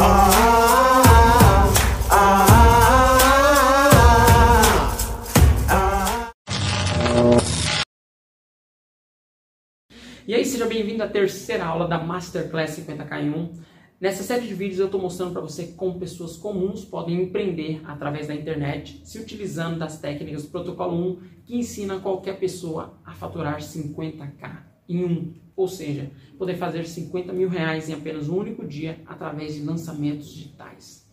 E aí, seja bem-vindo à terceira aula da Masterclass 50K em 1. Nessa série de vídeos eu estou mostrando para você como pessoas comuns podem empreender através da internet, se utilizando das técnicas do Protocolo 1, que ensina qualquer pessoa a faturar 50K em um, ou seja, poder fazer 50 mil reais em apenas um único dia através de lançamentos digitais.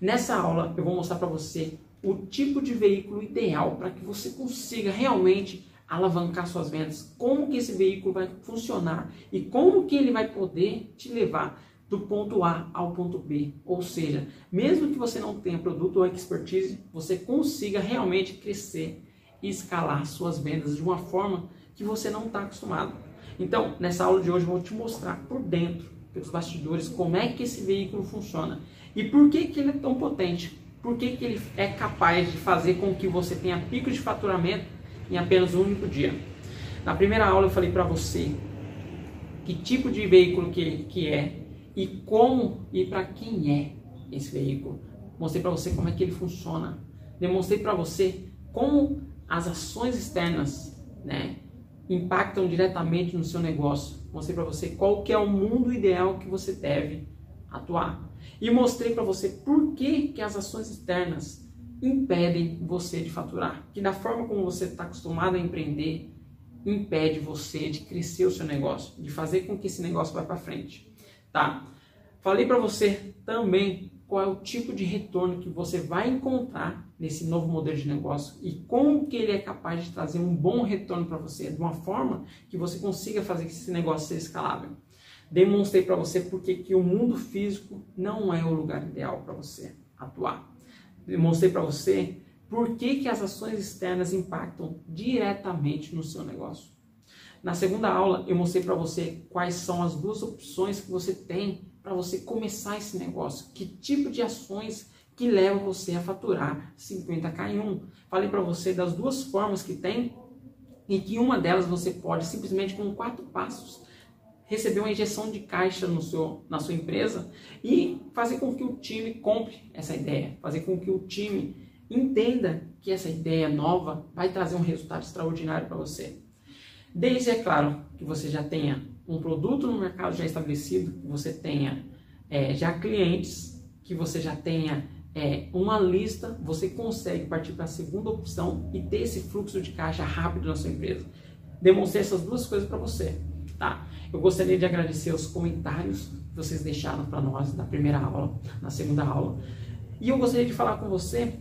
Nessa aula eu vou mostrar para você o tipo de veículo ideal para que você consiga realmente alavancar suas vendas, como que esse veículo vai funcionar e como que ele vai poder te levar do ponto A ao ponto B. Ou seja, mesmo que você não tenha produto ou expertise, você consiga realmente crescer e escalar suas vendas de uma forma que você não está acostumado. Então, nessa aula de hoje eu vou te mostrar por dentro, pelos bastidores, como é que esse veículo funciona e por que, que ele é tão potente. Por que, que ele é capaz de fazer com que você tenha picos de faturamento em apenas um único dia. Na primeira aula eu falei para você que tipo de veículo que, que é e como e para quem é esse veículo. Mostrei para você como é que ele funciona. Demonstrei para você como as ações externas né, impactam diretamente no seu negócio. Mostrei para você qual que é o mundo ideal que você deve atuar. E mostrei para você por que, que as ações externas impedem você de faturar. Que da forma como você está acostumado a empreender, impede você de crescer o seu negócio, de fazer com que esse negócio vá para frente. Tá? Falei para você também qual é o tipo de retorno que você vai encontrar nesse novo modelo de negócio e como que ele é capaz de trazer um bom retorno para você, de uma forma que você consiga fazer esse negócio ser escalável. Demonstrei para você porque que o mundo físico não é o lugar ideal para você atuar mostrei para você por que, que as ações externas impactam diretamente no seu negócio. Na segunda aula, eu mostrei para você quais são as duas opções que você tem para você começar esse negócio. Que tipo de ações que levam você a faturar 50k em um. Falei para você das duas formas que tem e que uma delas você pode simplesmente com quatro passos receber uma injeção de caixa no seu, na sua empresa e fazer com que o time compre essa ideia, fazer com que o time entenda que essa ideia nova vai trazer um resultado extraordinário para você. Desde, é claro, que você já tenha um produto no mercado já estabelecido, que você tenha é, já clientes, que você já tenha é, uma lista, você consegue partir para a segunda opção e ter esse fluxo de caixa rápido na sua empresa. Demonstrei essas duas coisas para você, tá? Eu gostaria de agradecer os comentários que vocês deixaram para nós na primeira aula, na segunda aula. E eu gostaria de falar com você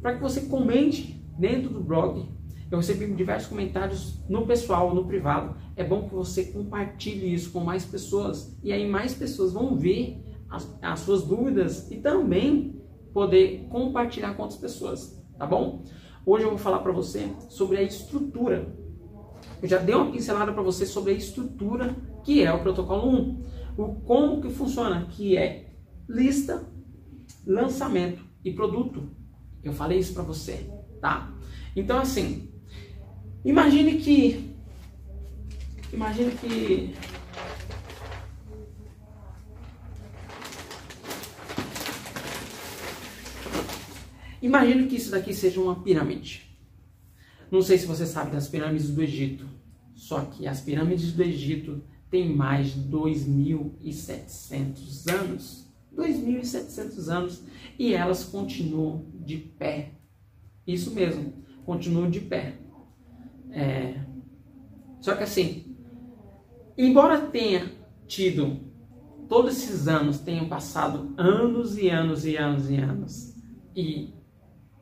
para que você comente dentro do blog. Eu recebi diversos comentários no pessoal, no privado. É bom que você compartilhe isso com mais pessoas. E aí mais pessoas vão ver as, as suas dúvidas e também poder compartilhar com outras pessoas. Tá bom? Hoje eu vou falar para você sobre a estrutura eu já dei uma pincelada para você sobre a estrutura que é o protocolo 1. O como que funciona, que é lista, lançamento e produto. Eu falei isso para você, tá? Então assim, imagine que imagine que Imagine que isso daqui seja uma pirâmide. Não sei se você sabe das pirâmides do Egito, só que as pirâmides do Egito têm mais de 2.700 anos. 2.700 anos e elas continuam de pé. Isso mesmo, continuam de pé. É... Só que assim, embora tenha tido todos esses anos, tenham passado anos e anos e anos e anos, e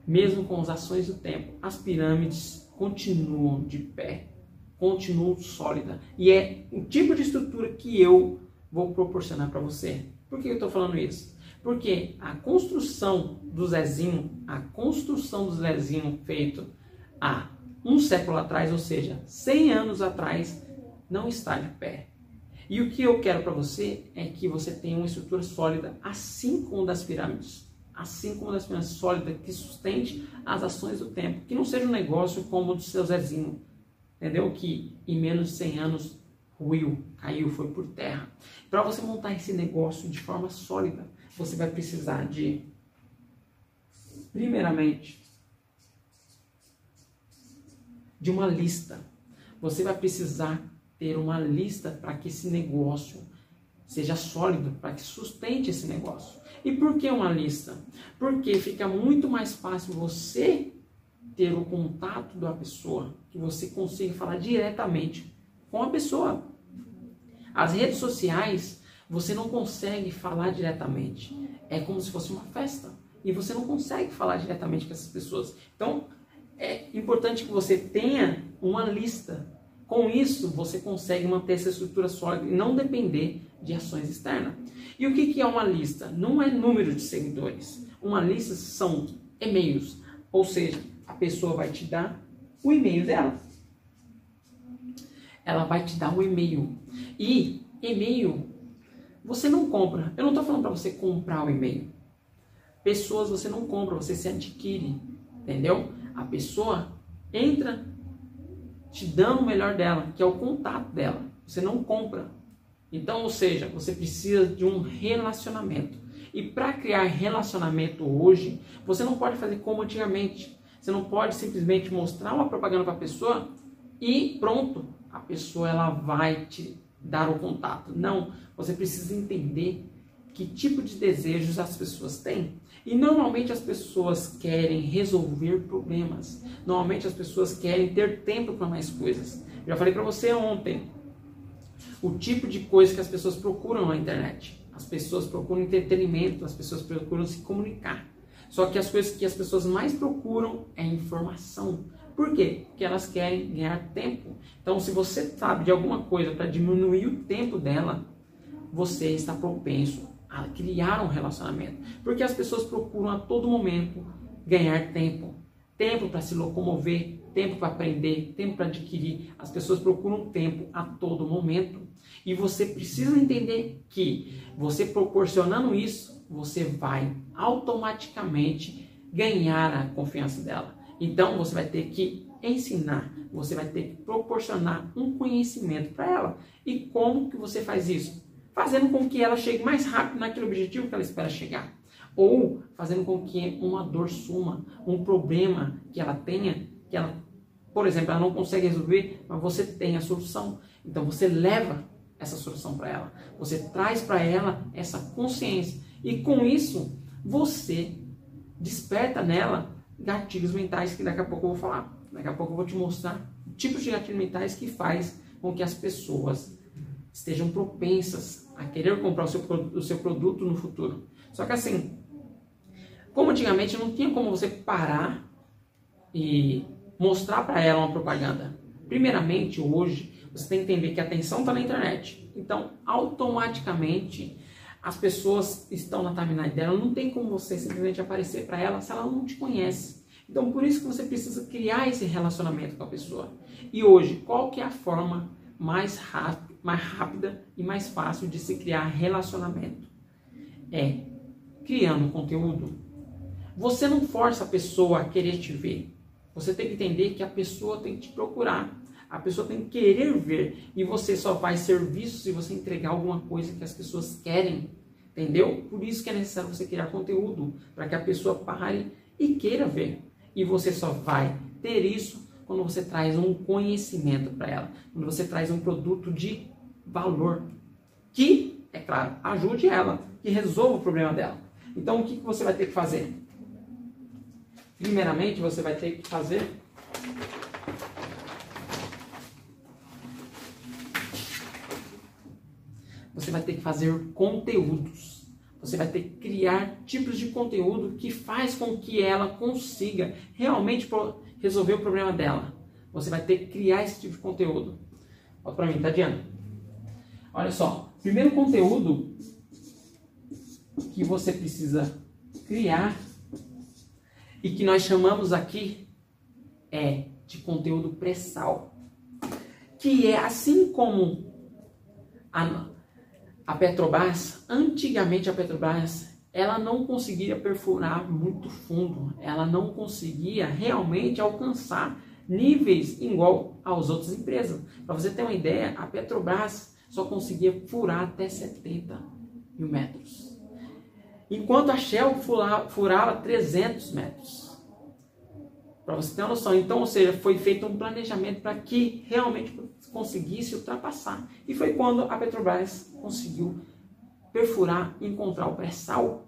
mesmo com as ações do tempo, as pirâmides continuam de pé, continuam sólidas. E é o tipo de estrutura que eu vou proporcionar para você. Por que eu estou falando isso? Porque a construção do Zezinho, a construção do Zezinho feito há um século atrás, ou seja, 100 anos atrás, não está de pé. E o que eu quero para você é que você tenha uma estrutura sólida, assim como das pirâmides assim como das finanças sólidas que sustente as ações do tempo, que não seja um negócio como o do seu Zezinho, entendeu? Que em menos de 100 anos ruiu, caiu, foi por terra. Para você montar esse negócio de forma sólida, você vai precisar de, primeiramente, de uma lista. Você vai precisar ter uma lista para que esse negócio seja sólido, para que sustente esse negócio. E por que uma lista? Porque fica muito mais fácil você ter o contato da pessoa, que você consiga falar diretamente com a pessoa. As redes sociais, você não consegue falar diretamente. É como se fosse uma festa. E você não consegue falar diretamente com essas pessoas. Então, é importante que você tenha uma lista. Com isso, você consegue manter essa estrutura sólida e não depender de ações externas. E o que é uma lista? Não é número de seguidores. Uma lista são e-mails. Ou seja, a pessoa vai te dar o e-mail dela. Ela vai te dar o e-mail. E e-mail, você não compra. Eu não estou falando para você comprar o e-mail. Pessoas você não compra, você se adquire. Entendeu? A pessoa entra te dando o melhor dela, que é o contato dela. Você não compra. Então, ou seja, você precisa de um relacionamento. E para criar relacionamento hoje, você não pode fazer como antigamente. Você não pode simplesmente mostrar uma propaganda para a pessoa e pronto, a pessoa ela vai te dar o contato. Não, você precisa entender que tipo de desejos as pessoas têm. E normalmente as pessoas querem resolver problemas. Normalmente as pessoas querem ter tempo para mais coisas. Já falei para você ontem o tipo de coisa que as pessoas procuram na internet. As pessoas procuram entretenimento, as pessoas procuram se comunicar. Só que as coisas que as pessoas mais procuram é informação. Por quê? Porque elas querem ganhar tempo. Então, se você sabe de alguma coisa para diminuir o tempo dela, você está propenso a criar um relacionamento. Porque as pessoas procuram a todo momento ganhar tempo. Tempo para se locomover, tempo para aprender, tempo para adquirir. As pessoas procuram tempo a todo momento. E você precisa entender que você proporcionando isso, você vai automaticamente ganhar a confiança dela. Então você vai ter que ensinar, você vai ter que proporcionar um conhecimento para ela. E como que você faz isso? Fazendo com que ela chegue mais rápido naquele objetivo que ela espera chegar. Ou fazendo com que uma dor suma, um problema que ela tenha, que ela, por exemplo, ela não consegue resolver, mas você tem a solução. Então você leva essa solução para ela. Você traz para ela essa consciência e com isso, você desperta nela gatilhos mentais que daqui a pouco eu vou falar. Daqui a pouco eu vou te mostrar tipos de gatilhos mentais que faz com que as pessoas estejam propensas a querer comprar o seu, o seu produto no futuro. Só que assim, como antigamente não tinha como você parar e mostrar para ela uma propaganda. Primeiramente, hoje, você tem que entender que a atenção está na internet. Então, automaticamente, as pessoas estão na timeline dela, não tem como você simplesmente aparecer para ela se ela não te conhece. Então, por isso que você precisa criar esse relacionamento com a pessoa. E hoje, qual que é a forma mais, rápida, mais rápida e mais fácil de se criar relacionamento? É criando conteúdo. Você não força a pessoa a querer te ver. Você tem que entender que a pessoa tem que te procurar. A pessoa tem que querer ver. E você só faz serviço se você entregar alguma coisa que as pessoas querem. Entendeu? Por isso que é necessário você criar conteúdo. Para que a pessoa pare e queira ver. E você só vai ter isso quando você traz um conhecimento para ela. Quando você traz um produto de valor. Que, é claro, ajude ela. Que resolva o problema dela. Então, o que você vai ter que fazer? Primeiramente, você vai ter que fazer você vai ter que fazer conteúdos. Você vai ter que criar tipos de conteúdo que faz com que ela consiga realmente resolver o problema dela. Você vai ter que criar esse tipo de conteúdo. Olha para mim, Tadiana. Olha só, primeiro conteúdo que você precisa criar e que nós chamamos aqui é de conteúdo pré-sal. Que é assim como a, a Petrobras, antigamente a Petrobras, ela não conseguia perfurar muito fundo, ela não conseguia realmente alcançar níveis igual às outras empresas. Para você ter uma ideia, a Petrobras só conseguia furar até 70 mil metros. Enquanto a Shell furava 300 metros. Para você ter uma noção. Então, ou seja, foi feito um planejamento para que realmente conseguisse ultrapassar. E foi quando a Petrobras conseguiu perfurar encontrar o pré-sal.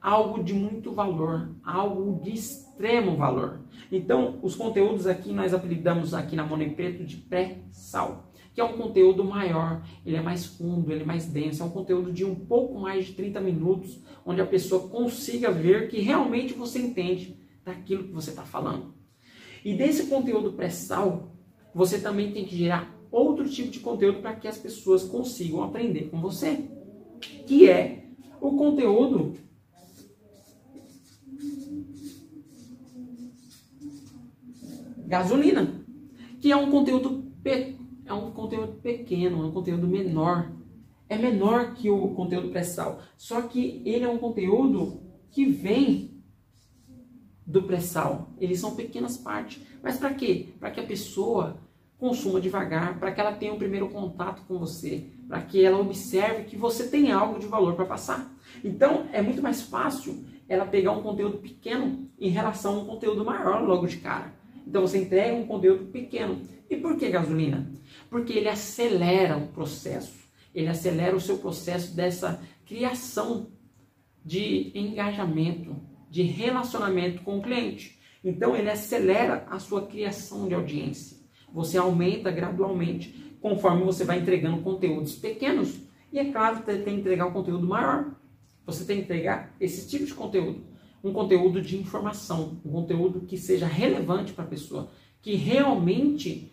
Algo de muito valor, algo de extremo valor. Então, os conteúdos aqui nós apelidamos aqui na Money Preto de pré-sal que é um conteúdo maior, ele é mais fundo, ele é mais denso, é um conteúdo de um pouco mais de 30 minutos, onde a pessoa consiga ver que realmente você entende daquilo que você está falando. E desse conteúdo pré-sal, você também tem que gerar outro tipo de conteúdo para que as pessoas consigam aprender com você, que é o conteúdo gasolina, que é um conteúdo um conteúdo pequeno, é um conteúdo menor. É menor que o conteúdo pré-sal. Só que ele é um conteúdo que vem do pré-sal. Eles são pequenas partes. Mas para quê? Para que a pessoa consuma devagar, para que ela tenha um primeiro contato com você, para que ela observe que você tem algo de valor para passar. Então, é muito mais fácil ela pegar um conteúdo pequeno em relação a um conteúdo maior logo de cara. Então, você entrega um conteúdo pequeno. E por que gasolina? Porque ele acelera o processo, ele acelera o seu processo dessa criação de engajamento, de relacionamento com o cliente. Então ele acelera a sua criação de audiência. Você aumenta gradualmente conforme você vai entregando conteúdos pequenos. E é claro você tem que entregar um conteúdo maior. Você tem que entregar esse tipo de conteúdo. Um conteúdo de informação, um conteúdo que seja relevante para a pessoa, que realmente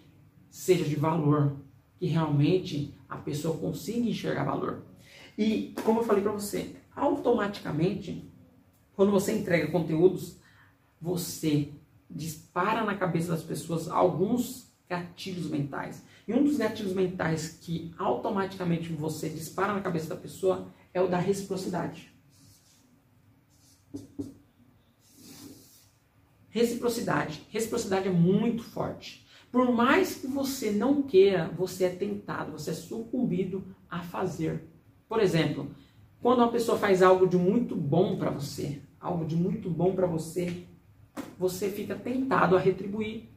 seja de valor, que realmente a pessoa consiga enxergar valor. E como eu falei para você, automaticamente, quando você entrega conteúdos, você dispara na cabeça das pessoas alguns gatilhos mentais. E um dos gatilhos mentais que automaticamente você dispara na cabeça da pessoa é o da reciprocidade. Reciprocidade. Reciprocidade é muito forte. Por mais que você não queira, você é tentado, você é sucumbido a fazer. Por exemplo, quando uma pessoa faz algo de muito bom para você, algo de muito bom para você, você fica tentado a retribuir.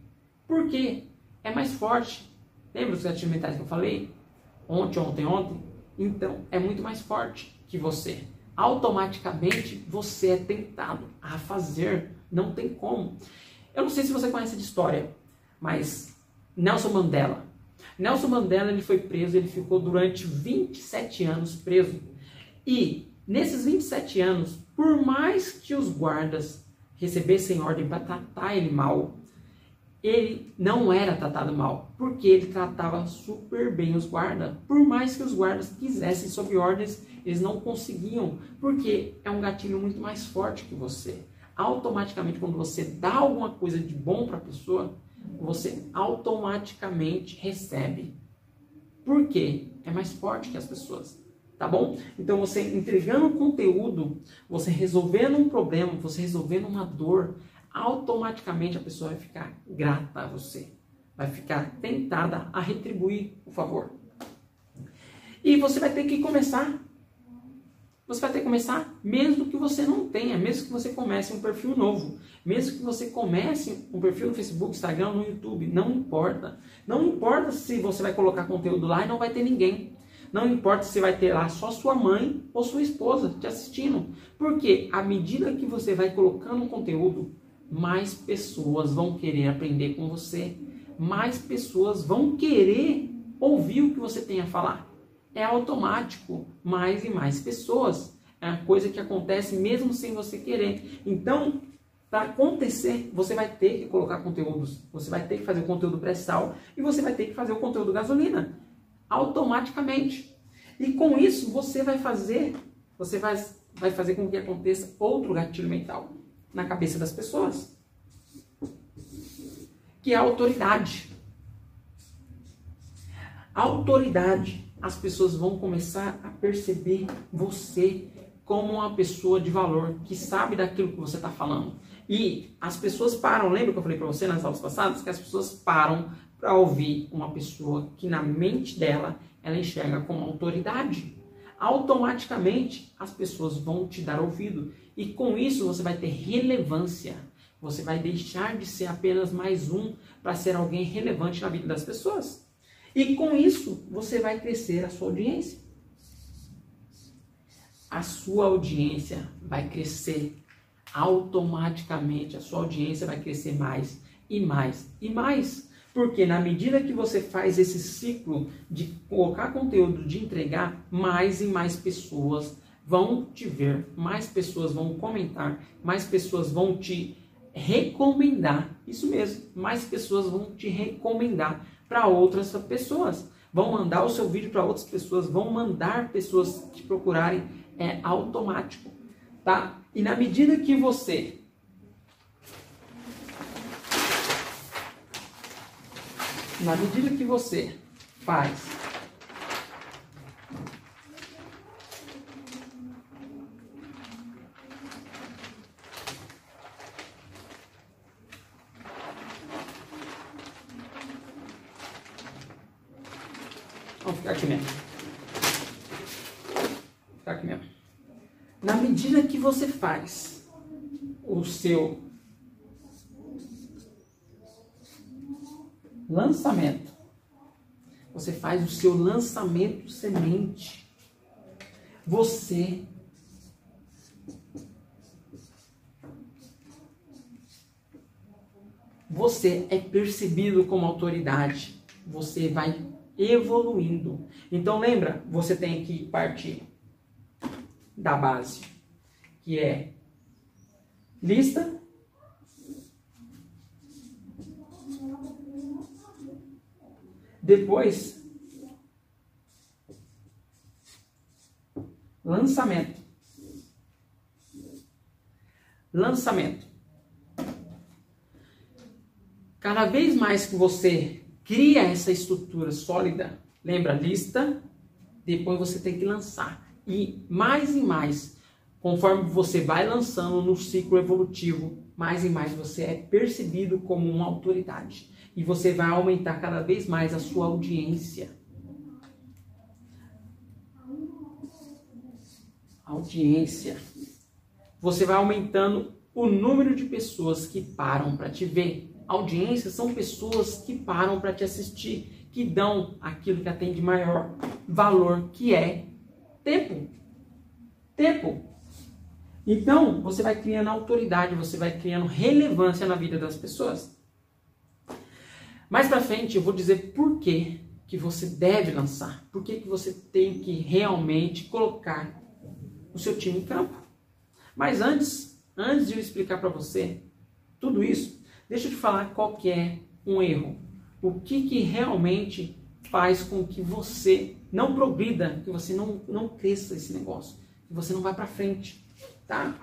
Por quê? É mais forte. Lembra os gatilhos mentais que eu falei? Ontem, ontem, ontem? Então, é muito mais forte que você. Automaticamente, você é tentado a fazer. Não tem como. Eu não sei se você conhece de história, mas Nelson Mandela. Nelson Mandela ele foi preso, ele ficou durante 27 anos preso. E nesses 27 anos, por mais que os guardas recebessem ordem para tratar ele mal, ele não era tratado mal, porque ele tratava super bem os guardas. Por mais que os guardas quisessem sob ordens, eles não conseguiam, porque é um gatilho muito mais forte que você. Automaticamente, quando você dá alguma coisa de bom para a pessoa, você automaticamente recebe. Por quê? É mais forte que as pessoas. Tá bom? Então você entregando conteúdo, você resolvendo um problema, você resolvendo uma dor, automaticamente a pessoa vai ficar grata a você. Vai ficar tentada a retribuir o favor. E você vai ter que começar você vai ter que começar mesmo que você não tenha, mesmo que você comece um perfil novo, mesmo que você comece um perfil no Facebook, Instagram, no YouTube, não importa. Não importa se você vai colocar conteúdo lá e não vai ter ninguém. Não importa se vai ter lá só sua mãe ou sua esposa te assistindo. Porque à medida que você vai colocando conteúdo, mais pessoas vão querer aprender com você. Mais pessoas vão querer ouvir o que você tem a falar é automático mais e mais pessoas. É uma coisa que acontece mesmo sem você querer. Então, para acontecer, você vai ter que colocar conteúdos, você vai ter que fazer o conteúdo pré-sal e você vai ter que fazer o conteúdo gasolina automaticamente. E com isso você vai fazer, você vai, vai fazer com que aconteça outro gatilho mental na cabeça das pessoas, que é a autoridade. A autoridade as pessoas vão começar a perceber você como uma pessoa de valor, que sabe daquilo que você está falando. E as pessoas param, lembra que eu falei para você nas aulas passadas? Que as pessoas param para ouvir uma pessoa que na mente dela ela enxerga como autoridade. Automaticamente as pessoas vão te dar ouvido e com isso você vai ter relevância. Você vai deixar de ser apenas mais um para ser alguém relevante na vida das pessoas. E com isso você vai crescer a sua audiência. A sua audiência vai crescer automaticamente. A sua audiência vai crescer mais e mais e mais. Porque na medida que você faz esse ciclo de colocar conteúdo, de entregar, mais e mais pessoas vão te ver, mais pessoas vão comentar, mais pessoas vão te recomendar. Isso mesmo, mais pessoas vão te recomendar para outras pessoas. Vão mandar o seu vídeo para outras pessoas, vão mandar pessoas te procurarem, é automático, tá? E na medida que você na medida que você faz Vamos ficar aqui mesmo. Vou ficar aqui mesmo. Na medida que você faz o seu lançamento. Você faz o seu lançamento semente. Você você é percebido como autoridade. Você vai evoluindo. Então lembra, você tem que partir da base, que é lista Depois, lançamento. Lançamento. Cada vez mais que você cria essa estrutura sólida, lembra lista, depois você tem que lançar. E mais e mais, conforme você vai lançando no ciclo evolutivo, mais e mais você é percebido como uma autoridade e você vai aumentar cada vez mais a sua audiência. Audiência. Você vai aumentando o número de pessoas que param para te ver. Audiência são pessoas que param para te assistir, que dão aquilo que atende maior valor, que é tempo. Tempo. Então, você vai criando autoridade, você vai criando relevância na vida das pessoas. Mais para frente eu vou dizer por que, que você deve lançar, por que, que você tem que realmente colocar o seu time em campo. Mas antes, antes de eu explicar para você tudo isso, deixa eu te falar qual que é um erro. O que, que realmente faz com que você não progrida, que você não, não cresça esse negócio, que você não vá para frente, tá?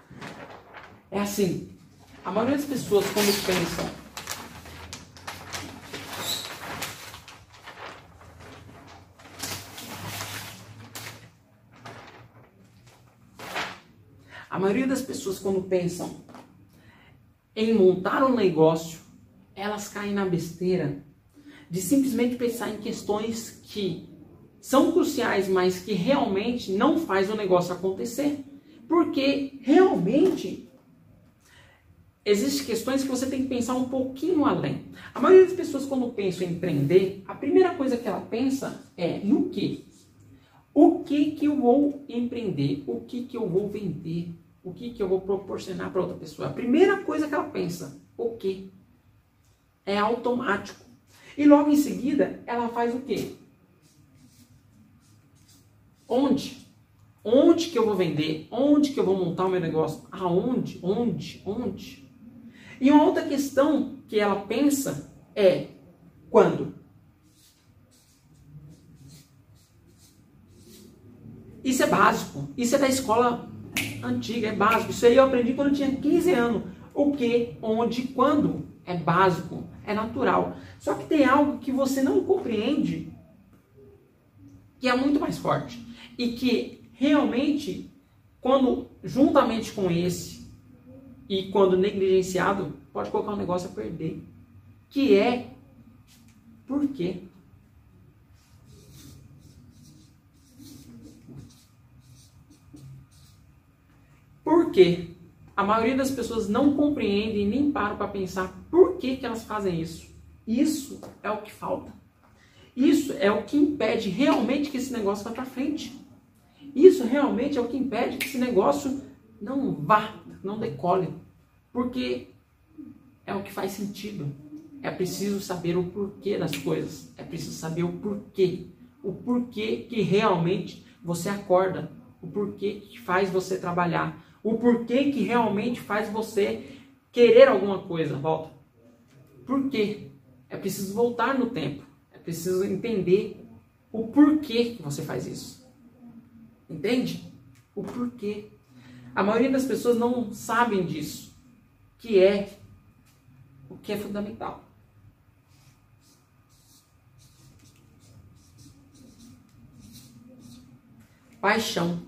É assim, a maioria das pessoas quando pensam A maioria das pessoas, quando pensam em montar um negócio, elas caem na besteira de simplesmente pensar em questões que são cruciais, mas que realmente não faz o negócio acontecer. Porque realmente existem questões que você tem que pensar um pouquinho além. A maioria das pessoas, quando pensam em empreender, a primeira coisa que ela pensa é no que? O que que eu vou empreender? O que que eu vou vender? o que, que eu vou proporcionar para outra pessoa. A primeira coisa que ela pensa, o quê? É automático. E logo em seguida, ela faz o quê? Onde? Onde que eu vou vender? Onde que eu vou montar o meu negócio? Aonde? Onde? Onde? E uma outra questão que ela pensa é quando? Isso é básico. Isso é da escola antiga, é básico. Isso aí eu aprendi quando eu tinha 15 anos. O que, onde, quando é básico, é natural. Só que tem algo que você não compreende que é muito mais forte e que realmente, quando juntamente com esse, e quando negligenciado, pode colocar um negócio a perder. Que é por quê? Por quê? A maioria das pessoas não compreendem nem param para pensar por que, que elas fazem isso. Isso é o que falta. Isso é o que impede realmente que esse negócio vá para frente. Isso realmente é o que impede que esse negócio não vá, não decole. Porque é o que faz sentido. É preciso saber o porquê das coisas. É preciso saber o porquê. O porquê que realmente você acorda. O porquê que faz você trabalhar. O porquê que realmente faz você querer alguma coisa. Volta. Por quê? É preciso voltar no tempo. É preciso entender o porquê que você faz isso. Entende? O porquê. A maioria das pessoas não sabem disso, que é o que é fundamental. Paixão.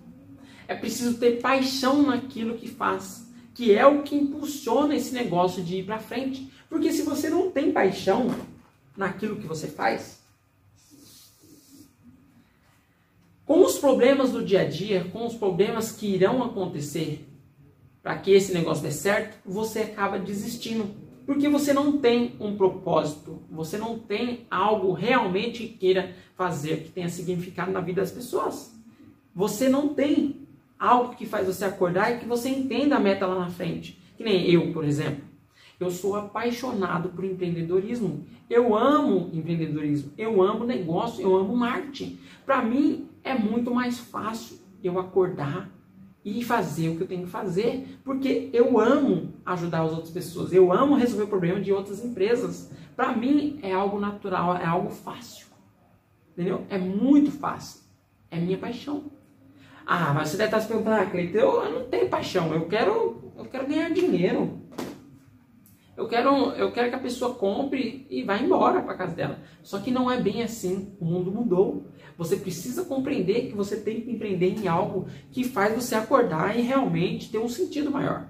É preciso ter paixão naquilo que faz, que é o que impulsiona esse negócio de ir para frente. Porque se você não tem paixão naquilo que você faz, com os problemas do dia a dia, com os problemas que irão acontecer para que esse negócio dê certo, você acaba desistindo. Porque você não tem um propósito, você não tem algo realmente que queira fazer, que tenha significado na vida das pessoas. Você não tem algo que faz você acordar e que você entenda a meta lá na frente. Que nem eu, por exemplo. Eu sou apaixonado por empreendedorismo. Eu amo empreendedorismo. Eu amo negócio. Eu amo marketing. Para mim é muito mais fácil eu acordar e fazer o que eu tenho que fazer, porque eu amo ajudar as outras pessoas. Eu amo resolver o problema de outras empresas. Para mim é algo natural, é algo fácil. Entendeu? É muito fácil. É minha paixão. Ah, mas você deve estar se perguntando, ah, Cleiton, eu, não tenho paixão, eu quero, eu quero ganhar dinheiro. Eu quero, eu quero que a pessoa compre e vá embora para casa dela. Só que não é bem assim. O mundo mudou. Você precisa compreender que você tem que empreender em algo que faz você acordar e realmente ter um sentido maior.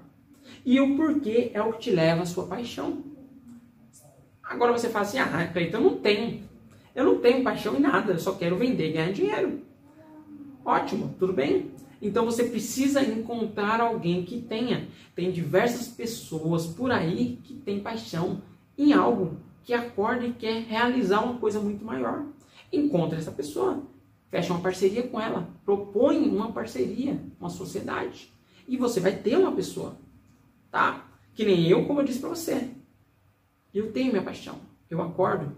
E o porquê é o que te leva à sua paixão. Agora você fala assim: ah, Cleiton, eu não tenho. Eu não tenho paixão em nada, eu só quero vender e ganhar dinheiro. Ótimo, tudo bem? Então você precisa encontrar alguém que tenha. Tem diversas pessoas por aí que têm paixão em algo, que acorda e quer realizar uma coisa muito maior. Encontre essa pessoa, fecha uma parceria com ela, propõe uma parceria, uma sociedade. E você vai ter uma pessoa, tá? Que nem eu, como eu disse para você. Eu tenho minha paixão. Eu acordo.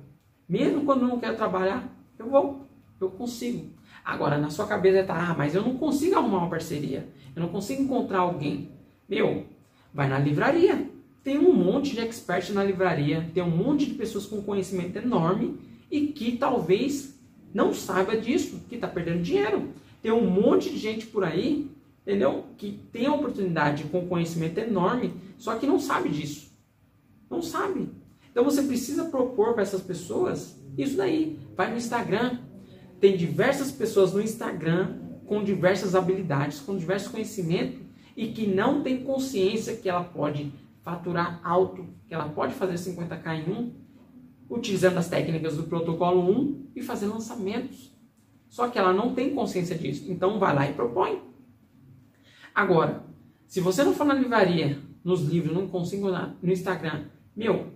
Mesmo quando eu não quero trabalhar, eu vou. Eu consigo. Agora, na sua cabeça está, ah, mas eu não consigo arrumar uma parceria. Eu não consigo encontrar alguém. Meu, vai na livraria. Tem um monte de experts na livraria. Tem um monte de pessoas com conhecimento enorme e que talvez não saiba disso, que está perdendo dinheiro. Tem um monte de gente por aí, entendeu? Que tem a oportunidade com conhecimento enorme, só que não sabe disso. Não sabe. Então você precisa propor para essas pessoas isso daí. Vai no Instagram, tem diversas pessoas no Instagram com diversas habilidades, com diversos conhecimentos e que não tem consciência que ela pode faturar alto, que ela pode fazer 50k em um, utilizando as técnicas do protocolo 1 e fazer lançamentos. Só que ela não tem consciência disso. Então vai lá e propõe. Agora, se você não for na livraria, nos livros, não consigo no Instagram, meu,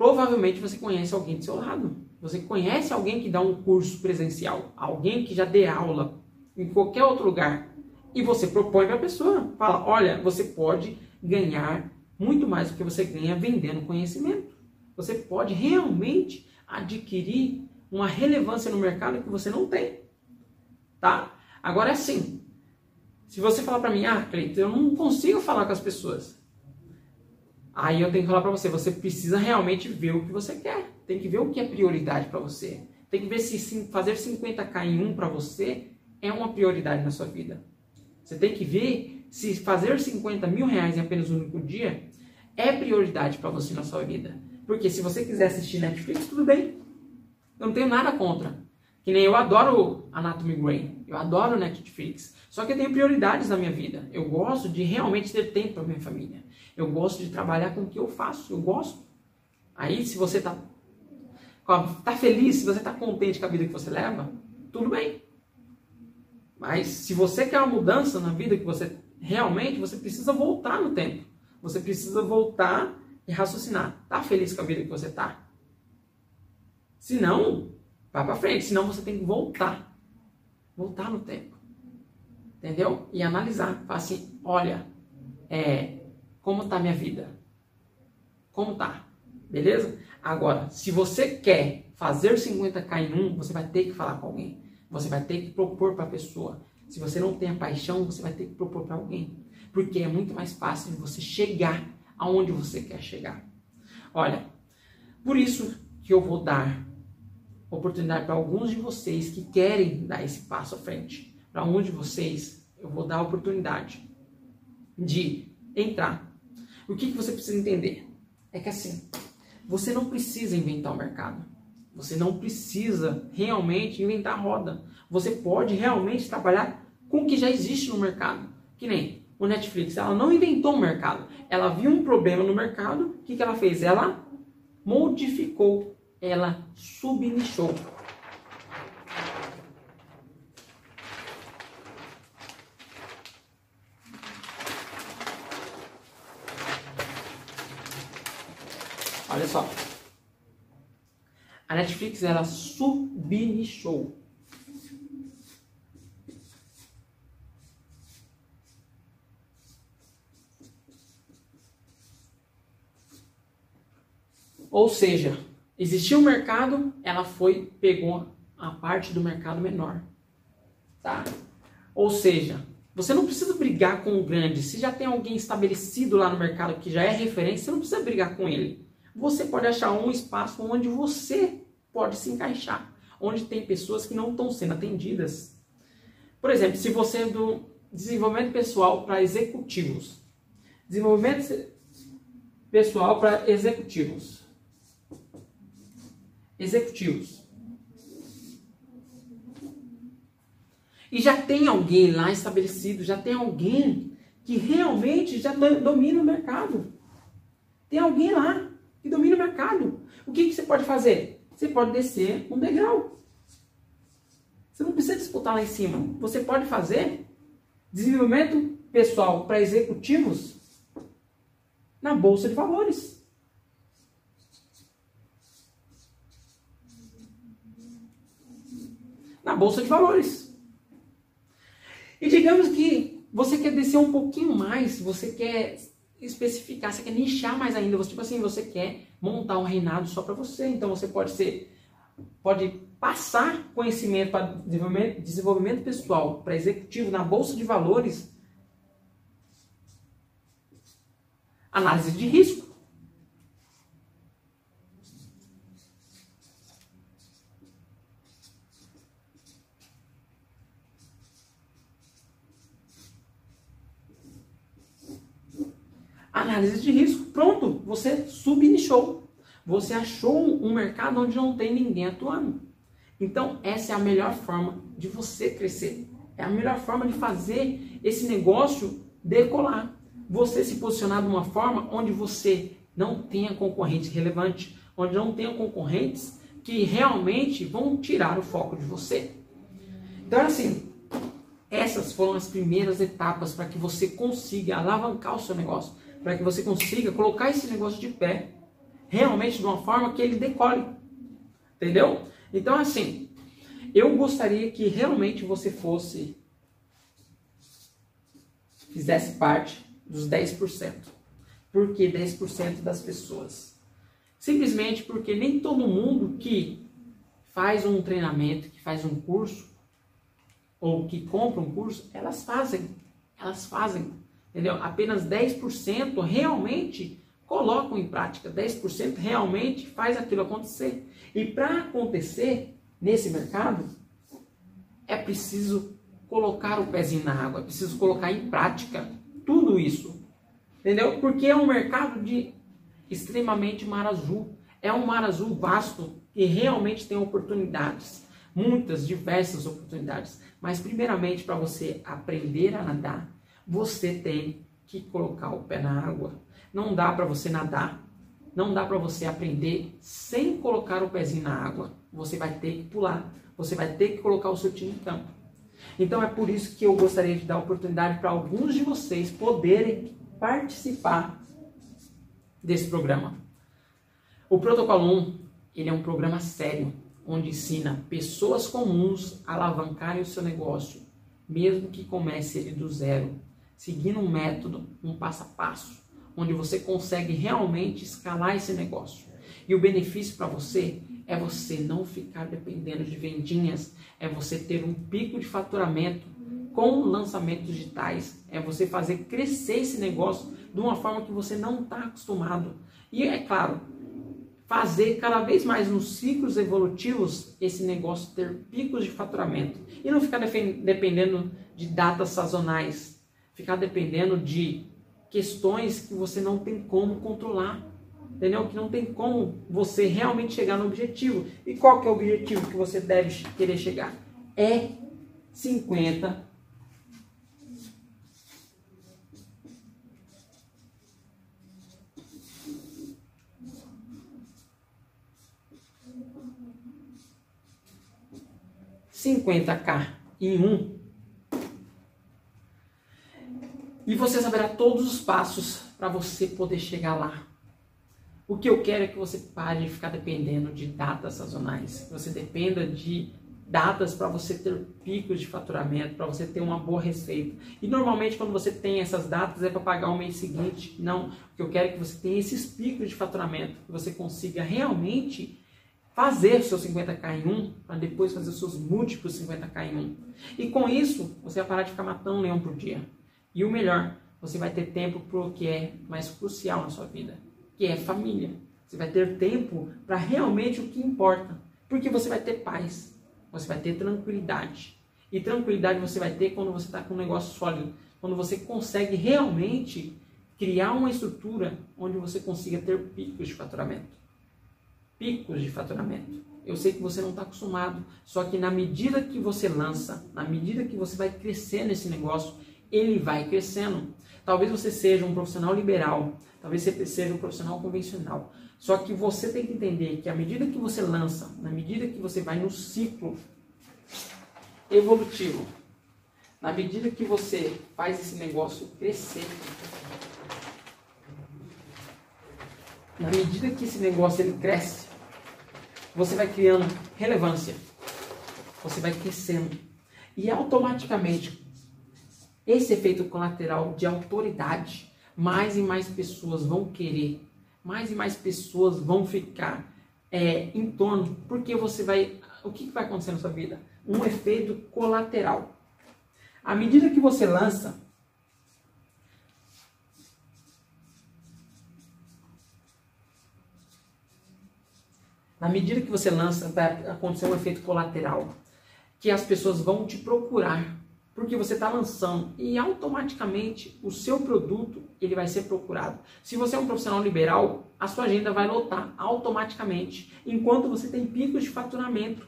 provavelmente você conhece alguém do seu lado. Você conhece alguém que dá um curso presencial, alguém que já dê aula em qualquer outro lugar, e você propõe para a pessoa, fala, olha, você pode ganhar muito mais do que você ganha vendendo conhecimento. Você pode realmente adquirir uma relevância no mercado que você não tem. Tá? Agora assim, se você falar para mim, ah, Cleiton, eu não consigo falar com as pessoas. Aí eu tenho que falar para você, você precisa realmente ver o que você quer. Tem que ver o que é prioridade para você. Tem que ver se fazer 50k em um para você é uma prioridade na sua vida. Você tem que ver se fazer 50 mil reais em apenas um único dia é prioridade para você na sua vida. Porque se você quiser assistir Netflix, tudo bem. Eu não tenho nada contra. Que nem eu adoro Anatomy Brain, eu adoro Netflix. Só que eu tenho prioridades na minha vida. Eu gosto de realmente ter tempo para minha família. Eu gosto de trabalhar com o que eu faço, eu gosto. Aí, se você está tá feliz, se você está contente com a vida que você leva, tudo bem. Mas se você quer uma mudança na vida que você realmente, você precisa voltar no tempo. Você precisa voltar e raciocinar. Tá feliz com a vida que você tá? Se não, vai para frente. Senão você tem que voltar. Voltar no tempo. Entendeu? E analisar. Falar assim, olha, é, como tá minha vida? Como tá? Beleza? Agora, se você quer fazer 50k em um, você vai ter que falar com alguém. Você vai ter que propor para a pessoa. Se você não tem a paixão, você vai ter que propor para alguém. Porque é muito mais fácil você chegar aonde você quer chegar. Olha, por isso que eu vou dar oportunidade para alguns de vocês que querem dar esse passo à frente. Para alguns de vocês, eu vou dar a oportunidade de entrar. O que, que você precisa entender? É que assim, você não precisa inventar o mercado. Você não precisa realmente inventar a roda. Você pode realmente trabalhar com o que já existe no mercado. Que nem o Netflix, ela não inventou o mercado. Ela viu um problema no mercado, o que, que ela fez? Ela modificou, ela subnichou. Olha só. A Netflix ela subnichou. Ou seja, existia um mercado, ela foi pegou a parte do mercado menor, tá? Ou seja, você não precisa brigar com o grande. Se já tem alguém estabelecido lá no mercado que já é referência, você não precisa brigar com ele você pode achar um espaço onde você pode se encaixar, onde tem pessoas que não estão sendo atendidas. Por exemplo, se você é do desenvolvimento pessoal para executivos, desenvolvimento pessoal para executivos, executivos. E já tem alguém lá estabelecido, já tem alguém que realmente já domina o mercado. Tem alguém lá que domina o mercado. O que, que você pode fazer? Você pode descer um degrau. Você não precisa disputar lá em cima. Você pode fazer desenvolvimento pessoal para executivos na bolsa de valores. Na bolsa de valores. E digamos que você quer descer um pouquinho mais, você quer especificar, você quer nichar mais ainda, você, tipo assim, você quer montar um reinado só para você. Então você pode ser, pode passar conhecimento para desenvolvimento, desenvolvimento pessoal, para executivo na bolsa de valores, análise de risco. Análise de risco, pronto, você subnichou. Você achou um mercado onde não tem ninguém atuando. Então, essa é a melhor forma de você crescer. É a melhor forma de fazer esse negócio decolar. Você se posicionar de uma forma onde você não tenha concorrentes relevantes, onde não tenha concorrentes que realmente vão tirar o foco de você. Então, assim, essas foram as primeiras etapas para que você consiga alavancar o seu negócio para que você consiga colocar esse negócio de pé realmente de uma forma que ele decole. Entendeu? Então, assim, eu gostaria que realmente você fosse fizesse parte dos 10%. Por que 10% das pessoas? Simplesmente porque nem todo mundo que faz um treinamento, que faz um curso, ou que compra um curso, elas fazem. Elas fazem entendeu? Apenas 10% realmente colocam em prática, 10% realmente faz aquilo acontecer. E para acontecer nesse mercado, é preciso colocar o pezinho na água, é preciso colocar em prática tudo isso. Entendeu? Porque é um mercado de extremamente mar azul. É um mar azul vasto que realmente tem oportunidades. muitas, diversas oportunidades. Mas, primeiramente, para você aprender a nadar, você tem que colocar o pé na água. Não dá para você nadar, não dá para você aprender sem colocar o pezinho na água. Você vai ter que pular, você vai ter que colocar o seu time em campo. Então é por isso que eu gostaria de dar oportunidade para alguns de vocês poderem participar desse programa. O Protocolo 1, ele é um programa sério, onde ensina pessoas comuns a alavancarem o seu negócio, mesmo que comece ele do zero, seguindo um método, um passo a passo, onde você consegue realmente escalar esse negócio. E o benefício para você é você não ficar dependendo de vendinhas, é você ter um pico de faturamento com lançamentos digitais, é você fazer crescer esse negócio de uma forma que você não está acostumado. E é claro, fazer cada vez mais nos ciclos evolutivos esse negócio ter picos de faturamento e não ficar dependendo de datas sazonais, ficar dependendo de questões que você não tem como controlar, entendeu? Que não tem como você realmente chegar no objetivo. E qual que é o objetivo que você deve querer chegar? É 50 50k em um. E você saberá todos os passos para você poder chegar lá. O que eu quero é que você pare de ficar dependendo de datas sazonais, que você dependa de datas para você ter picos de faturamento, para você ter uma boa receita. E normalmente quando você tem essas datas é para pagar o mês seguinte. Não, o que eu quero é que você tenha esses picos de faturamento, que você consiga realmente fazer seus 50k em um, para depois fazer seus múltiplos 50k em um. E com isso, você vai parar de ficar matando um leão por dia. E o melhor, você vai ter tempo para o que é mais crucial na sua vida, que é família. Você vai ter tempo para realmente o que importa, porque você vai ter paz, você vai ter tranquilidade. E tranquilidade você vai ter quando você está com um negócio sólido, quando você consegue realmente criar uma estrutura onde você consiga ter picos de faturamento picos de faturamento. Eu sei que você não está acostumado, só que na medida que você lança, na medida que você vai crescer nesse negócio, ele vai crescendo. Talvez você seja um profissional liberal, talvez você seja um profissional convencional. Só que você tem que entender que à medida que você lança, na medida que você vai no ciclo evolutivo, na medida que você faz esse negócio crescer, na medida que esse negócio ele cresce, você vai criando relevância, você vai crescendo. E automaticamente, esse efeito colateral de autoridade, mais e mais pessoas vão querer, mais e mais pessoas vão ficar é, em torno, porque você vai. O que, que vai acontecer na sua vida? Um efeito colateral. À medida que você lança Na medida que você lança, vai acontecer um efeito colateral, que as pessoas vão te procurar, porque você está lançando e automaticamente o seu produto ele vai ser procurado. Se você é um profissional liberal, a sua agenda vai lotar automaticamente, enquanto você tem picos de faturamento.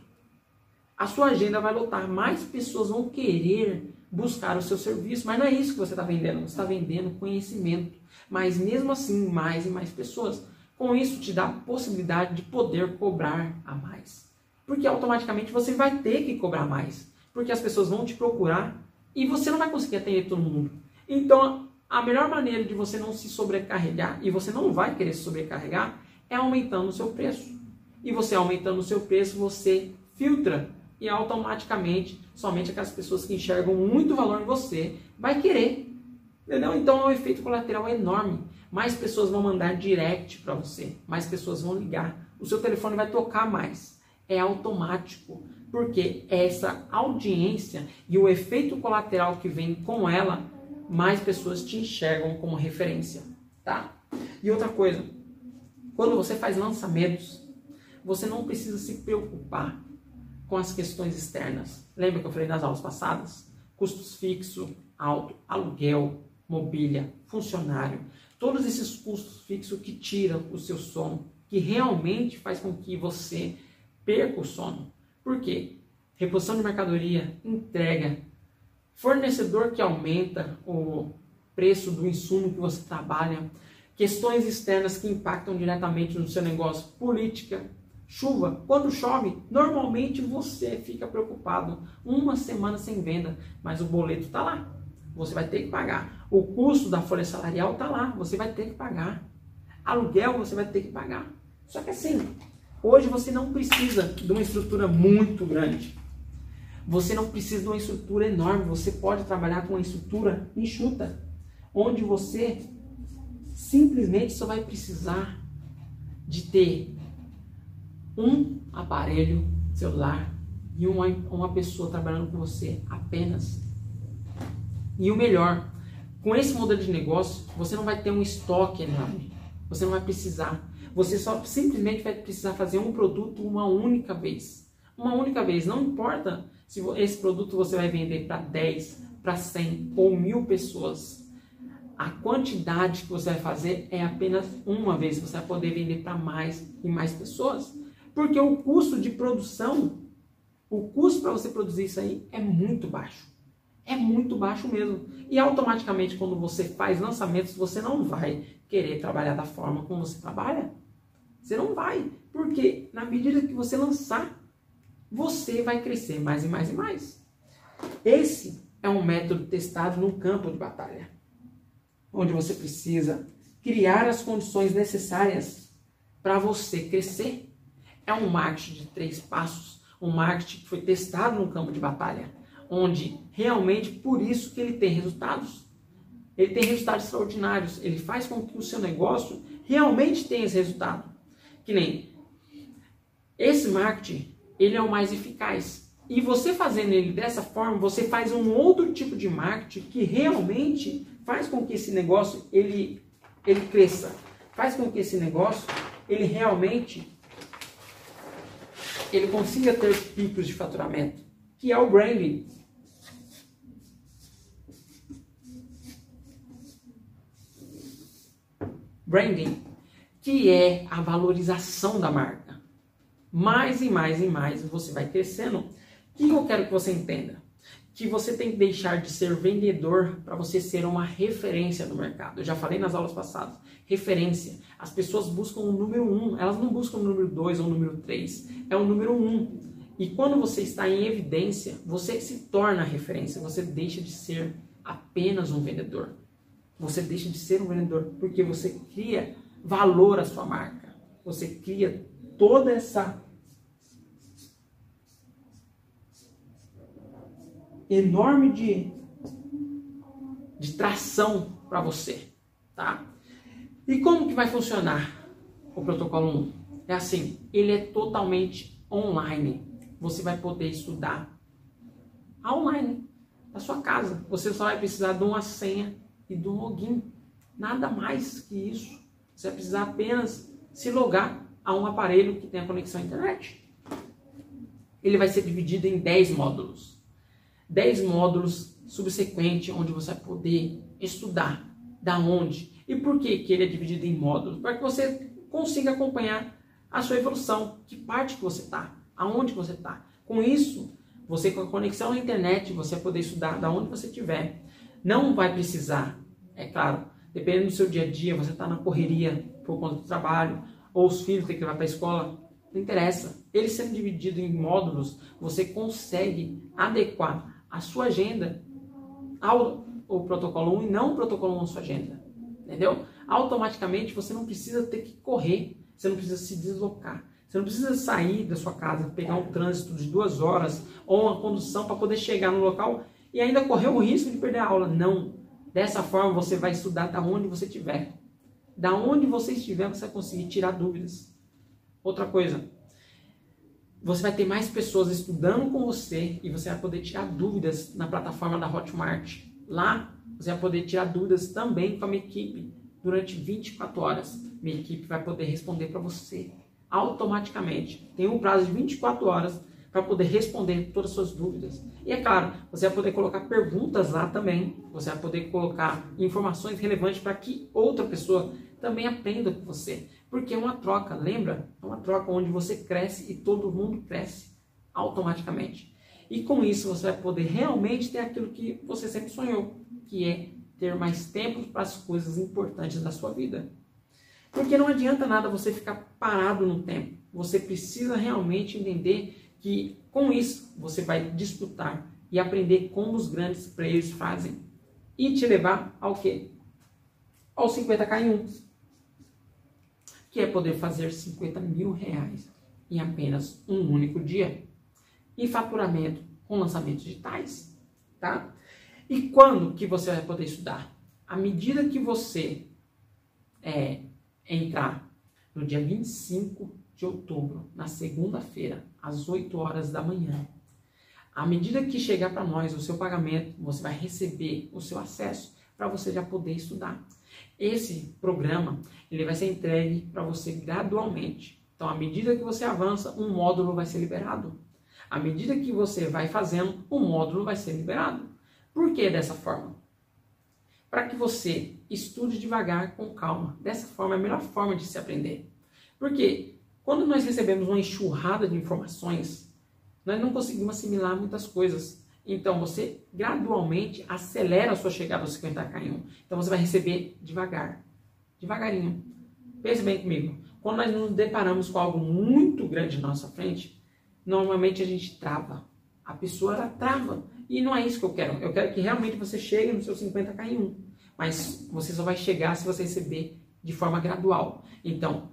A sua agenda vai lotar, mais pessoas vão querer buscar o seu serviço, mas não é isso que você está vendendo, você está vendendo conhecimento. Mas mesmo assim, mais e mais pessoas com isso, te dá a possibilidade de poder cobrar a mais. Porque automaticamente você vai ter que cobrar mais. Porque as pessoas vão te procurar e você não vai conseguir atender todo mundo. Então, a melhor maneira de você não se sobrecarregar, e você não vai querer se sobrecarregar, é aumentando o seu preço. E você aumentando o seu preço, você filtra e automaticamente somente aquelas pessoas que enxergam muito valor em você vai querer. Entendeu? Então é um efeito colateral enorme mais pessoas vão mandar direct para você, mais pessoas vão ligar, o seu telefone vai tocar mais. É automático, porque essa audiência e o efeito colateral que vem com ela, mais pessoas te enxergam como referência, tá? E outra coisa, quando você faz lançamentos, você não precisa se preocupar com as questões externas. Lembra que eu falei nas aulas passadas? Custos fixos, alto, aluguel, mobília, funcionário todos esses custos fixos que tiram o seu sono, que realmente faz com que você perca o sono. Por quê? reposição de mercadoria, entrega, fornecedor que aumenta o preço do insumo que você trabalha, questões externas que impactam diretamente no seu negócio, política, chuva. Quando chove, normalmente você fica preocupado uma semana sem venda, mas o boleto está lá. Você vai ter que pagar. O custo da folha salarial está lá, você vai ter que pagar. Aluguel você vai ter que pagar. Só que assim, hoje você não precisa de uma estrutura muito grande. Você não precisa de uma estrutura enorme, você pode trabalhar com uma estrutura enxuta, onde você simplesmente só vai precisar de ter um aparelho celular e uma, uma pessoa trabalhando com você apenas. E o melhor, com esse modelo de negócio, você não vai ter um estoque enorme. Você não vai precisar. Você só simplesmente vai precisar fazer um produto uma única vez. Uma única vez. Não importa se esse produto você vai vender para 10, para 100 ou mil pessoas a quantidade que você vai fazer é apenas uma vez. Você vai poder vender para mais e mais pessoas. Porque o custo de produção, o custo para você produzir isso aí é muito baixo. É muito baixo mesmo. E automaticamente, quando você faz lançamentos, você não vai querer trabalhar da forma como você trabalha. Você não vai. Porque na medida que você lançar, você vai crescer mais e mais e mais. Esse é um método testado no campo de batalha onde você precisa criar as condições necessárias para você crescer. É um marketing de três passos, um marketing que foi testado no campo de batalha, onde realmente por isso que ele tem resultados. Ele tem resultados extraordinários, ele faz com que o seu negócio realmente tenha esse resultado. Que nem esse marketing, ele é o mais eficaz. E você fazendo ele dessa forma, você faz um outro tipo de marketing que realmente faz com que esse negócio ele, ele cresça, faz com que esse negócio ele realmente ele consiga ter picos de faturamento, que é o branding. Branding, que é a valorização da marca. Mais e mais e mais você vai crescendo. O que eu quero que você entenda? que você tem que deixar de ser vendedor para você ser uma referência no mercado. Eu já falei nas aulas passadas. Referência. As pessoas buscam o número um, elas não buscam o número dois ou o número três. É o número um. E quando você está em evidência, você se torna referência. Você deixa de ser apenas um vendedor. Você deixa de ser um vendedor porque você cria valor à sua marca. Você cria toda essa enorme de, de tração para você, tá? E como que vai funcionar o protocolo 1? É assim, ele é totalmente online. Você vai poder estudar online, na sua casa. Você só vai precisar de uma senha e de um login. Nada mais que isso. Você vai precisar apenas se logar a um aparelho que tenha conexão à internet. Ele vai ser dividido em 10 módulos. 10 módulos subsequentes onde você vai poder estudar da onde e por que, que ele é dividido em módulos, para que você consiga acompanhar a sua evolução, que parte que você está, aonde você está. Com isso, você com a conexão à internet, você vai poder estudar da onde você estiver. Não vai precisar, é claro, dependendo do seu dia a dia, você está na correria por conta do trabalho, ou os filhos têm que levar para a escola, não interessa. Ele sendo dividido em módulos, você consegue adequar a sua agenda ao o protocolo 1 e não o protocolo 1 à sua agenda. Entendeu? Automaticamente você não precisa ter que correr, você não precisa se deslocar. Você não precisa sair da sua casa, pegar um trânsito de duas horas ou uma condução para poder chegar no local e ainda correr o risco de perder a aula. Não. Dessa forma você vai estudar da onde você estiver. Da onde você estiver, você vai conseguir tirar dúvidas. Outra coisa, você vai ter mais pessoas estudando com você e você vai poder tirar dúvidas na plataforma da Hotmart. Lá, você vai poder tirar dúvidas também com a minha equipe durante 24 horas. Minha equipe vai poder responder para você automaticamente. Tem um prazo de 24 horas para poder responder todas as suas dúvidas. E é claro, você vai poder colocar perguntas lá também. Você vai poder colocar informações relevantes para que outra pessoa também aprenda com você. Porque é uma troca, lembra? É uma troca onde você cresce e todo mundo cresce automaticamente. E com isso você vai poder realmente ter aquilo que você sempre sonhou, que é ter mais tempo para as coisas importantes da sua vida. Porque não adianta nada você ficar parado no tempo. Você precisa realmente entender que com isso você vai disputar e aprender como os grandes players fazem. E te levar ao quê? Aos 50k em 1. Que é poder fazer 50 mil reais em apenas um único dia. E faturamento com lançamentos digitais. Tá? E quando que você vai poder estudar? À medida que você é, entrar no dia 25 de outubro, na segunda-feira, às 8 horas da manhã, à medida que chegar para nós o seu pagamento, você vai receber o seu acesso para você já poder estudar. Esse programa ele vai ser entregue para você gradualmente. Então, à medida que você avança, um módulo vai ser liberado. À medida que você vai fazendo, um módulo vai ser liberado. Por que dessa forma? Para que você estude devagar, com calma. Dessa forma é a melhor forma de se aprender. Porque quando nós recebemos uma enxurrada de informações, nós não conseguimos assimilar muitas coisas. Então você gradualmente acelera a sua chegada aos 50k em 1. Então você vai receber devagar, devagarinho. Pense bem comigo. Quando nós nos deparamos com algo muito grande na nossa frente, normalmente a gente trava. A pessoa ela trava. E não é isso que eu quero. Eu quero que realmente você chegue no seu 50k em 1. Mas você só vai chegar se você receber de forma gradual. Então,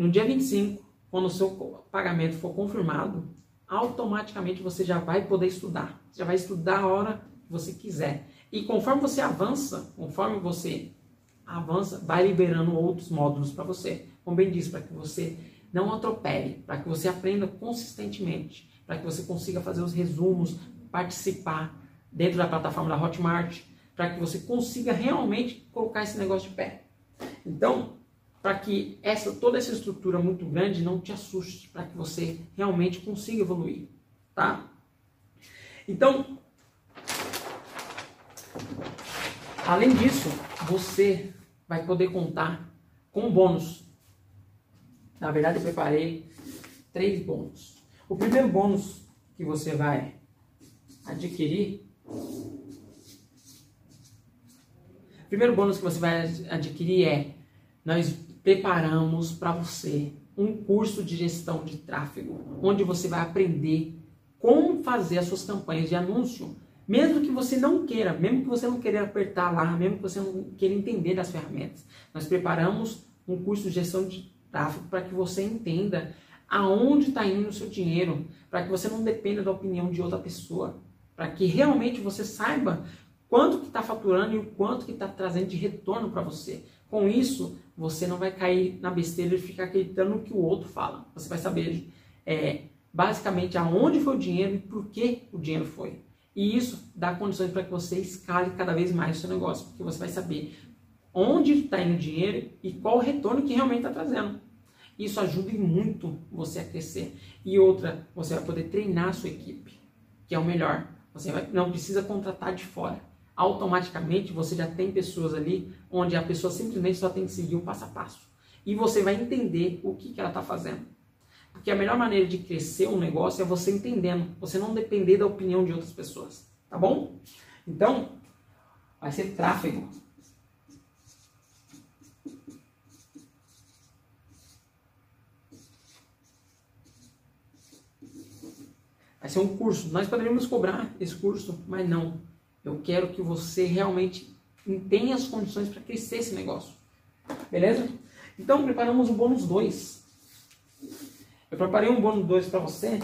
no dia 25, quando o seu pagamento for confirmado, automaticamente você já vai poder estudar. Você já vai estudar a hora que você quiser. E conforme você avança, conforme você avança, vai liberando outros módulos para você. Como bem disse, para que você não atropele, para que você aprenda consistentemente, para que você consiga fazer os resumos, participar dentro da plataforma da Hotmart, para que você consiga realmente colocar esse negócio de pé. Então, para que essa toda essa estrutura muito grande não te assuste, para que você realmente consiga evoluir, tá? Então, além disso, você vai poder contar com bônus. Na verdade, eu preparei três bônus. O primeiro bônus que você vai adquirir. Primeiro bônus que você vai adquirir é nós preparamos para você um curso de gestão de tráfego, onde você vai aprender como fazer as suas campanhas de anúncio, mesmo que você não queira, mesmo que você não queira apertar lá, mesmo que você não queira entender das ferramentas. Nós preparamos um curso de gestão de tráfego para que você entenda aonde está indo o seu dinheiro, para que você não dependa da opinião de outra pessoa, para que realmente você saiba quanto que está faturando e o quanto que está trazendo de retorno para você. Com isso, você não vai cair na besteira de ficar acreditando no que o outro fala. Você vai saber é, basicamente aonde foi o dinheiro e por que o dinheiro foi. E isso dá condições para que você escale cada vez mais o seu negócio, porque você vai saber onde está indo o dinheiro e qual o retorno que realmente está trazendo. Isso ajuda muito você a crescer. E outra, você vai poder treinar a sua equipe, que é o melhor. Você vai, não precisa contratar de fora automaticamente você já tem pessoas ali onde a pessoa simplesmente só tem que seguir o passo a passo. E você vai entender o que, que ela está fazendo. Porque a melhor maneira de crescer um negócio é você entendendo, você não depender da opinião de outras pessoas. Tá bom? Então, vai ser tráfego. Vai ser um curso. Nós poderíamos cobrar esse curso, mas não. Eu quero que você realmente tenha as condições para crescer esse negócio. Beleza? Então, preparamos o bônus 2. Eu preparei um bônus 2 para você.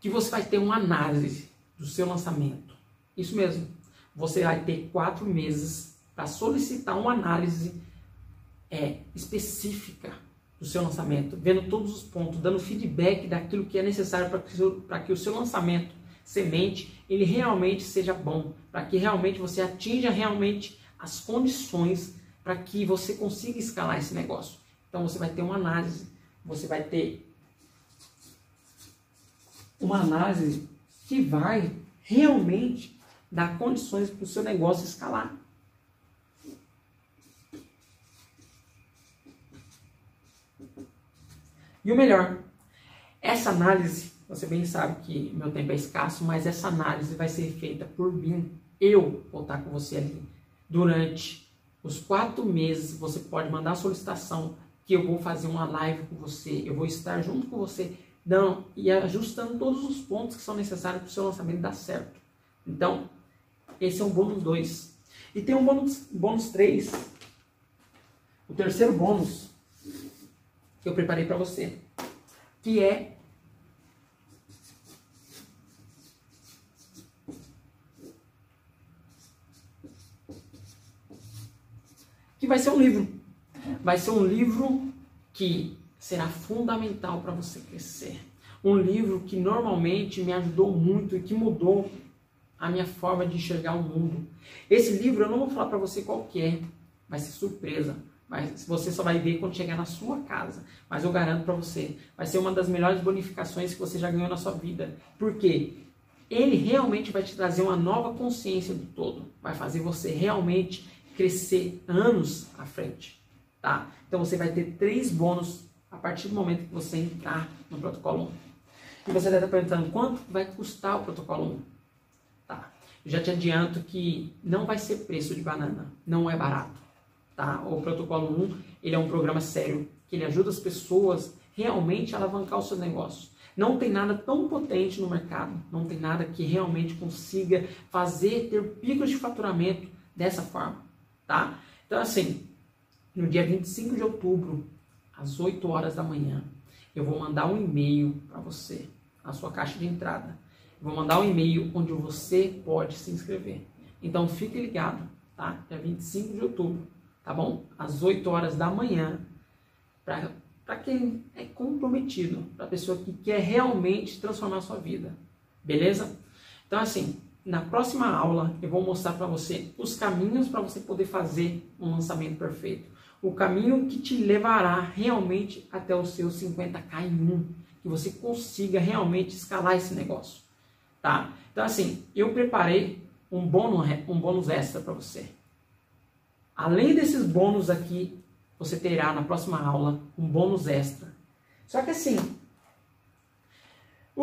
Que você vai ter uma análise do seu lançamento. Isso mesmo. Você vai ter quatro meses para solicitar uma análise é, específica do seu lançamento, vendo todos os pontos, dando feedback daquilo que é necessário para que, que o seu lançamento semente, ele realmente seja bom, para que realmente você atinja realmente as condições para que você consiga escalar esse negócio. Então você vai ter uma análise, você vai ter uma análise que vai realmente dar condições para o seu negócio escalar. E o melhor, essa análise você bem sabe que meu tempo é escasso, mas essa análise vai ser feita por mim. Eu vou estar com você ali durante os quatro meses. Você pode mandar a solicitação que eu vou fazer uma live com você. Eu vou estar junto com você dando e ajustando todos os pontos que são necessários para o seu lançamento dar certo. Então, esse é o bônus 2. E tem um bônus, bônus 3. O terceiro bônus que eu preparei para você, que é vai ser um livro. Vai ser um livro que será fundamental para você crescer. Um livro que normalmente me ajudou muito e que mudou a minha forma de enxergar o mundo. Esse livro eu não vou falar para você qual que é, vai ser surpresa. Mas você só vai ver quando chegar na sua casa. Mas eu garanto para você, vai ser uma das melhores bonificações que você já ganhou na sua vida. Por quê? Ele realmente vai te trazer uma nova consciência do todo. Vai fazer você realmente crescer anos à frente. Tá? Então você vai ter três bônus a partir do momento que você entrar no protocolo 1. E você deve estar perguntando quanto vai custar o protocolo 1. Tá? Eu já te adianto que não vai ser preço de banana. Não é barato Tá? O Protocolo 1 ele é um programa sério que ele ajuda as pessoas realmente a alavancar os seus negócios. Não tem nada tão potente no mercado, não tem nada que realmente consiga fazer ter picos de faturamento dessa forma, tá? Então assim, no dia 25 de outubro, às 8 horas da manhã, eu vou mandar um e-mail para você, na sua caixa de entrada. Eu vou mandar um e-mail onde você pode se inscrever. Então fique ligado, tá? Dia 25 de outubro, tá bom? Às 8 horas da manhã, para quem é comprometido, para a pessoa que quer realmente transformar a sua vida, beleza? Então, assim, na próxima aula eu vou mostrar para você os caminhos para você poder fazer um lançamento perfeito. O caminho que te levará realmente até os seus 50k em um, que você consiga realmente escalar esse negócio, tá? Então, assim, eu preparei um bônus, um bônus extra para você. Além desses bônus aqui, você terá na próxima aula um bônus extra. Só que assim,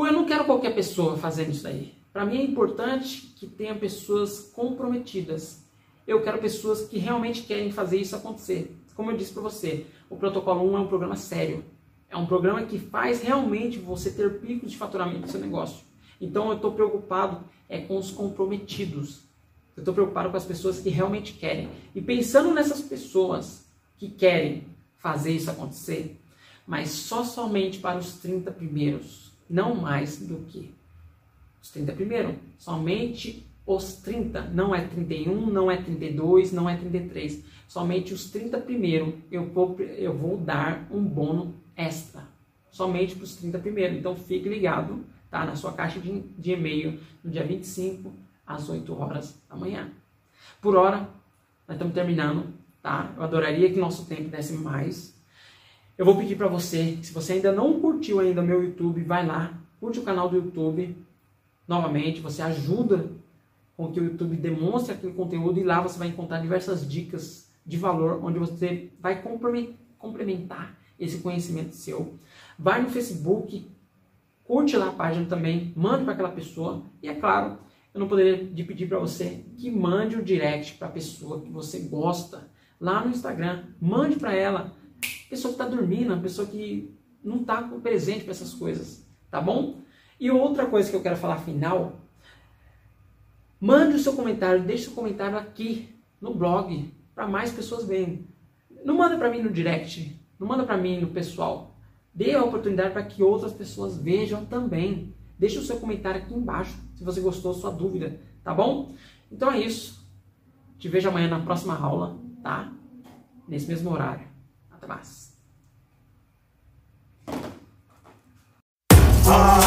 eu não quero qualquer pessoa fazendo isso aí. Para mim é importante que tenha pessoas comprometidas. Eu quero pessoas que realmente querem fazer isso acontecer. Como eu disse para você, o Protocolo 1 é um programa sério. É um programa que faz realmente você ter picos de faturamento no seu negócio. Então eu estou preocupado é com os comprometidos. Eu estou preocupado com as pessoas que realmente querem. E pensando nessas pessoas que querem fazer isso acontecer, mas só somente para os 30 primeiros, não mais do que os 30 primeiros, somente os 30, não é 31, não é 32, não é 33, somente os 30 primeiros eu vou, eu vou dar um bônus extra, somente para os 30 primeiros. Então fique ligado, tá? Na sua caixa de, de e-mail no dia 25 às 8 horas da manhã. Por hora, nós estamos terminando, tá? Eu adoraria que nosso tempo desse mais. Eu vou pedir para você, se você ainda não curtiu ainda meu YouTube, vai lá, curte o canal do YouTube. Novamente, você ajuda com que o YouTube demonstre aquele conteúdo e lá você vai encontrar diversas dicas de valor onde você vai complementar esse conhecimento seu. Vai no Facebook, curte lá a página também, manda para aquela pessoa e é claro, eu não poderia pedir para você que mande o um direct para a pessoa que você gosta lá no Instagram. Mande para ela. Pessoa que está dormindo, pessoa que não está presente para essas coisas, tá bom? E outra coisa que eu quero falar final, mande o seu comentário, deixe o comentário aqui no blog para mais pessoas verem. Não manda para mim no direct, não manda para mim no pessoal. Dê a oportunidade para que outras pessoas vejam também. Deixe o seu comentário aqui embaixo se você gostou, sua dúvida, tá bom? Então é isso. Te vejo amanhã na próxima aula, tá? Nesse mesmo horário. Até mais. Ah.